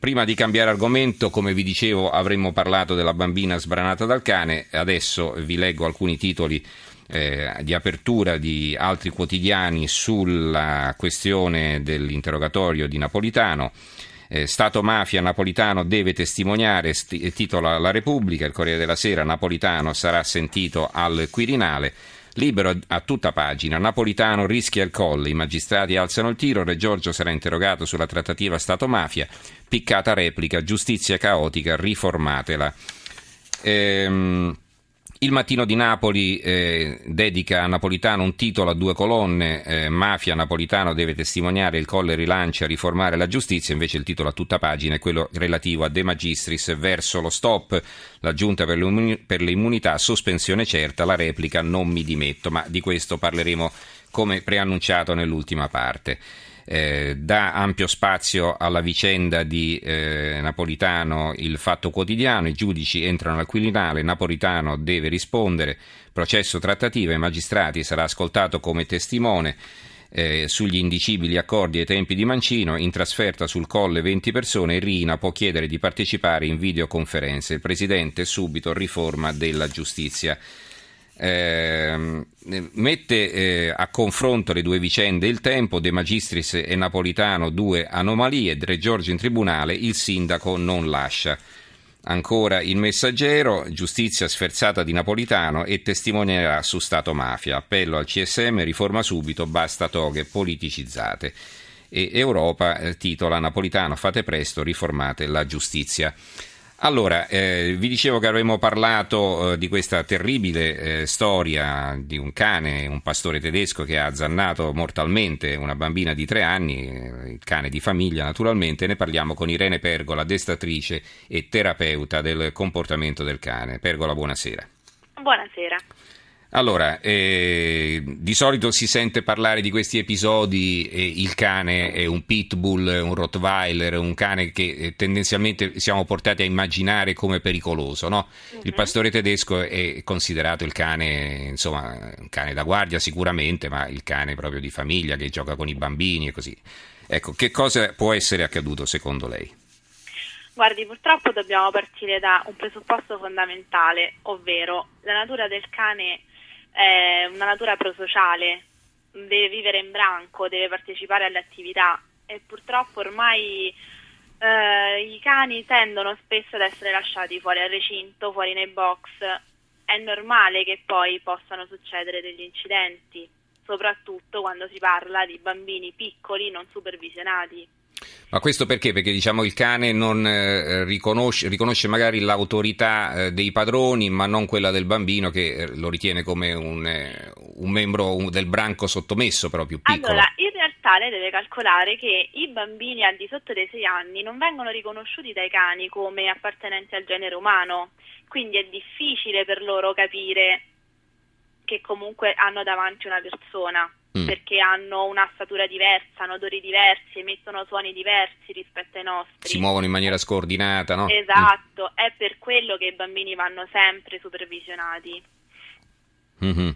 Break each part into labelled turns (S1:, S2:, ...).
S1: Prima di cambiare argomento, come vi dicevo, avremmo parlato della bambina sbranata dal cane. Adesso vi leggo alcuni titoli eh, di apertura di altri quotidiani sulla questione dell'interrogatorio di Napolitano. Eh, Stato mafia Napolitano deve testimoniare, sti- titola La Repubblica, il Corriere della Sera, Napolitano sarà sentito al Quirinale. Libero a tutta pagina, Napolitano rischia il colle, i magistrati alzano il tiro, Re Giorgio sarà interrogato sulla trattativa Stato-mafia, piccata replica, giustizia caotica, riformatela. Ehm, il mattino di Napoli eh, dedica a Napolitano un titolo a due colonne, eh, Mafia Napolitano deve testimoniare il colle rilancia, riformare la giustizia, invece il titolo a tutta pagina è quello relativo a De Magistris verso lo stop, la giunta per le, per le immunità, sospensione certa, la replica non mi dimetto, ma di questo parleremo come preannunciato nell'ultima parte eh, dà ampio spazio alla vicenda di eh, Napolitano il Fatto Quotidiano, i giudici entrano al Quirinale, Napolitano deve rispondere, processo trattativa, i magistrati sarà ascoltato come testimone. Eh, sugli indicibili accordi ai tempi di Mancino, in trasferta sul colle 20 persone, Rina può chiedere di partecipare in videoconferenze. Il Presidente subito riforma della giustizia eh, mette eh, a confronto le due vicende il tempo, De Magistris e Napolitano due anomalie, Re Giorgio in tribunale, il sindaco non lascia. Ancora il messaggero, giustizia sferzata di Napolitano e testimonierà su Stato mafia. Appello al CSM, riforma subito, basta toghe politicizzate. E Europa eh, titola Napolitano, fate presto, riformate la giustizia. Allora, eh, vi dicevo che avremmo parlato eh, di questa terribile eh, storia di un cane, un pastore tedesco che ha azzannato mortalmente una bambina di tre anni, eh, il cane di famiglia naturalmente, ne parliamo con Irene Pergola, addestratrice e terapeuta del comportamento del cane. Pergola, buonasera.
S2: Buonasera.
S1: Allora, eh, di solito si sente parlare di questi episodi, eh, il cane è un pitbull, un rottweiler, un cane che eh, tendenzialmente siamo portati a immaginare come pericoloso, no? uh-huh. Il pastore tedesco è considerato il cane, insomma, un cane da guardia sicuramente, ma il cane proprio di famiglia che gioca con i bambini e così. Ecco, che cosa può essere accaduto secondo lei?
S2: Guardi, purtroppo dobbiamo partire da un presupposto fondamentale, ovvero la natura del cane è una natura prosociale, deve vivere in branco, deve partecipare alle attività e purtroppo ormai eh, i cani tendono spesso ad essere lasciati fuori al recinto, fuori nei box. È normale che poi possano succedere degli incidenti, soprattutto quando si parla di bambini piccoli non supervisionati.
S1: Ma questo perché? Perché diciamo, il cane non eh, riconosce, riconosce, magari l'autorità eh, dei padroni, ma non quella del bambino che eh, lo ritiene come un, eh, un membro un, del branco sottomesso, però più piccolo.
S2: Allora, in realtà lei deve calcolare che i bambini al di sotto dei 6 anni non vengono riconosciuti dai cani come appartenenti al genere umano, quindi è difficile per loro capire che comunque hanno davanti una persona mm. perché hanno una statura diversa, hanno odori diversi, emettono suoni diversi rispetto ai nostri.
S1: Si muovono in maniera scordinata, no?
S2: Esatto, mm. è per quello che i bambini vanno sempre supervisionati.
S1: Mm-hmm.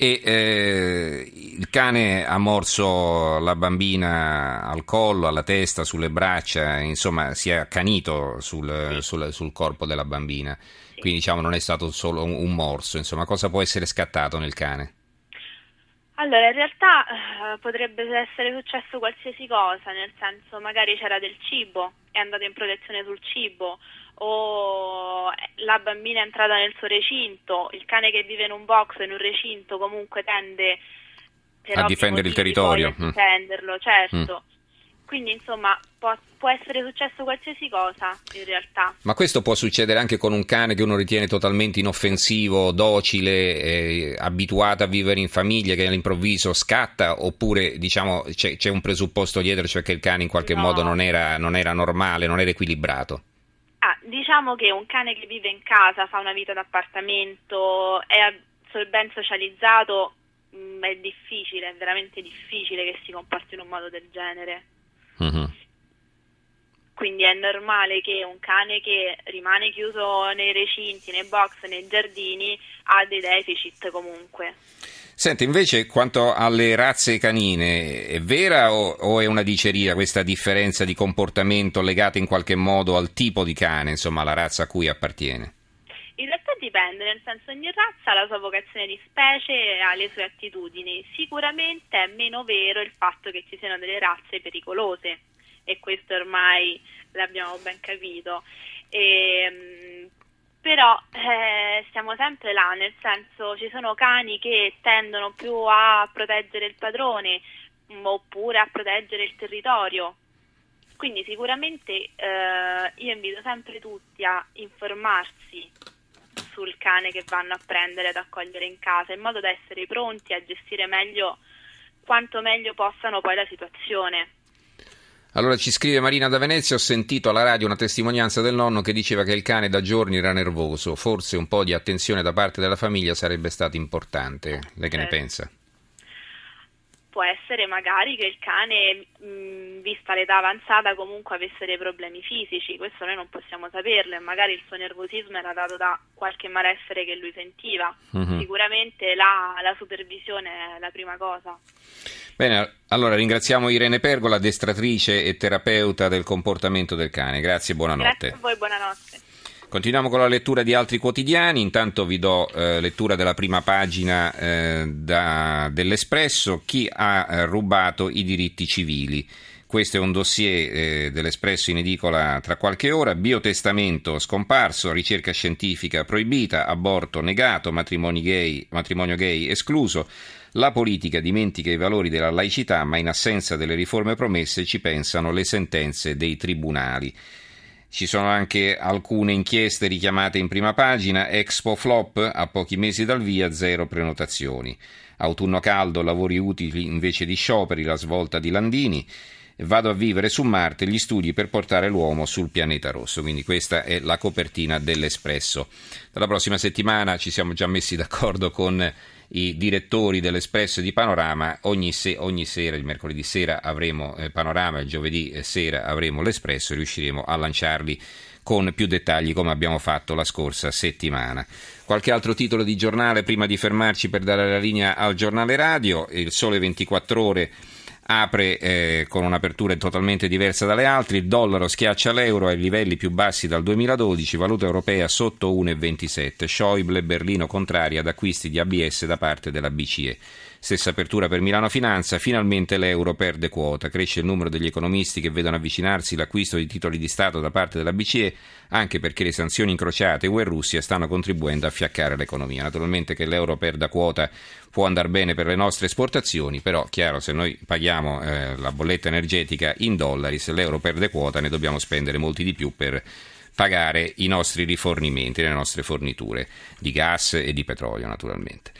S1: E eh, il cane ha morso la bambina al collo, alla testa, sulle braccia, insomma si è accanito sul, sul, sul corpo della bambina. Quindi diciamo non è stato solo un, un morso, insomma cosa può essere scattato nel cane?
S2: Allora, in realtà eh, potrebbe essere successo qualsiasi cosa, nel senso magari c'era del cibo, è andato in protezione sul cibo, o la bambina è entrata nel suo recinto, il cane che vive in un box, in un recinto, comunque tende
S1: a difendere il territorio.
S2: A mm. difenderlo, certo. Mm. Quindi insomma può, può, essere successo qualsiasi cosa in realtà.
S1: Ma questo può succedere anche con un cane che uno ritiene totalmente inoffensivo, docile, eh, abituato a vivere in famiglia, che all'improvviso scatta, oppure diciamo c'è, c'è un presupposto dietro, cioè che il cane in qualche no. modo non era, non era normale, non era equilibrato?
S2: Ah, diciamo che un cane che vive in casa, fa una vita d'appartamento, è ben socializzato, mm, è difficile, è veramente difficile che si comporti in un modo del genere. Mm-hmm. Quindi è normale che un cane che rimane chiuso nei recinti, nei box, nei giardini, ha dei deficit comunque.
S1: Senti, invece, quanto alle razze canine, è vera o, o, è una diceria questa differenza di comportamento legata in qualche modo al tipo di cane, insomma, alla razza a cui appartiene?
S2: Dipende, nel senso ogni razza ha la sua vocazione di specie e ha le sue attitudini. Sicuramente è meno vero il fatto che ci siano delle razze pericolose e questo ormai l'abbiamo ben capito. E, ehm, però eh, siamo sempre là, nel senso ci sono cani che tendono più a proteggere il padrone mm, oppure a proteggere il territorio. Quindi sicuramente eh, io invito sempre tutti a informarsi sul cane che vanno a prendere ad accogliere in casa, in modo da essere pronti a gestire meglio quanto meglio possano poi la situazione.
S1: Allora ci scrive Marina da Venezia, ho sentito alla radio una testimonianza del nonno che diceva che il cane da giorni era nervoso, forse un po' di attenzione da parte della famiglia sarebbe stato importante. Lei che certo. ne pensa?
S2: Può essere magari che il cane, mh, vista l'età avanzata, comunque avesse dei problemi fisici, questo noi non possiamo saperlo e magari il suo nervosismo era dato da qualche malessere che lui sentiva. Mm-hmm. Sicuramente la, la supervisione è la prima cosa.
S1: Bene, allora ringraziamo Irene Pergola, addestratrice e terapeuta del comportamento del cane. Grazie e buonanotte.
S2: Grazie a voi, buonanotte.
S1: Continuiamo con la lettura di altri quotidiani, intanto vi do eh, lettura della prima pagina eh, da, dell'Espresso, chi ha eh, rubato i diritti civili. Questo è un dossier eh, dell'Espresso in edicola tra qualche ora, biotestamento scomparso, ricerca scientifica proibita, aborto negato, gay, matrimonio gay escluso. La politica dimentica i valori della laicità, ma in assenza delle riforme promesse ci pensano le sentenze dei tribunali. Ci sono anche alcune inchieste richiamate in prima pagina. Expo Flop, a pochi mesi dal via, zero prenotazioni. Autunno caldo, lavori utili invece di scioperi, la svolta di Landini. Vado a vivere su Marte, gli studi per portare l'uomo sul pianeta rosso. Quindi questa è la copertina dell'Espresso. Dalla prossima settimana ci siamo già messi d'accordo con i direttori dell'Espresso e di Panorama. Ogni, se- ogni sera, il mercoledì sera avremo eh, Panorama, il giovedì eh, sera avremo l'Espresso e riusciremo a lanciarli con più dettagli come abbiamo fatto la scorsa settimana. Qualche altro titolo di giornale prima di fermarci per dare la linea al giornale radio, il Sole 24 ore apre eh, con un'apertura totalmente diversa dalle altre, il dollaro schiaccia l'euro ai livelli più bassi dal 2012, valuta europea sotto 1,27, Schäuble Berlino contraria ad acquisti di ABS da parte della BCE. Stessa apertura per Milano Finanza, finalmente l'euro perde quota, cresce il numero degli economisti che vedono avvicinarsi l'acquisto di titoli di Stato da parte della BCE, anche perché le sanzioni incrociate UE e Russia stanno contribuendo a fiaccare l'economia. Naturalmente che l'euro perda quota può andare bene per le nostre esportazioni, però chiaro se noi paghiamo eh, la bolletta energetica in dollari, se l'euro perde quota ne dobbiamo spendere molti di più per pagare i nostri rifornimenti, le nostre forniture di gas e di petrolio naturalmente.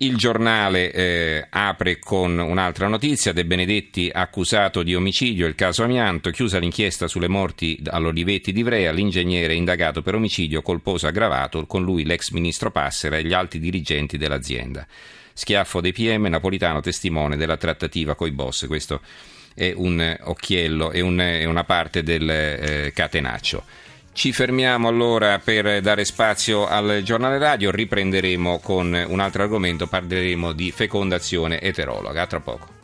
S1: Il giornale eh, apre con un'altra notizia, De Benedetti accusato di omicidio, il caso amianto, chiusa l'inchiesta sulle morti all'Olivetti di Ivrea, l'ingegnere indagato per omicidio colposo aggravato, con lui l'ex ministro Passera e gli altri dirigenti dell'azienda. Schiaffo dei PM, Napolitano testimone della trattativa coi boss, questo è un occhiello, è, un, è una parte del eh, catenaccio. Ci fermiamo allora per dare spazio al giornale radio, riprenderemo con un altro argomento, parleremo di fecondazione eterologa. A tra poco.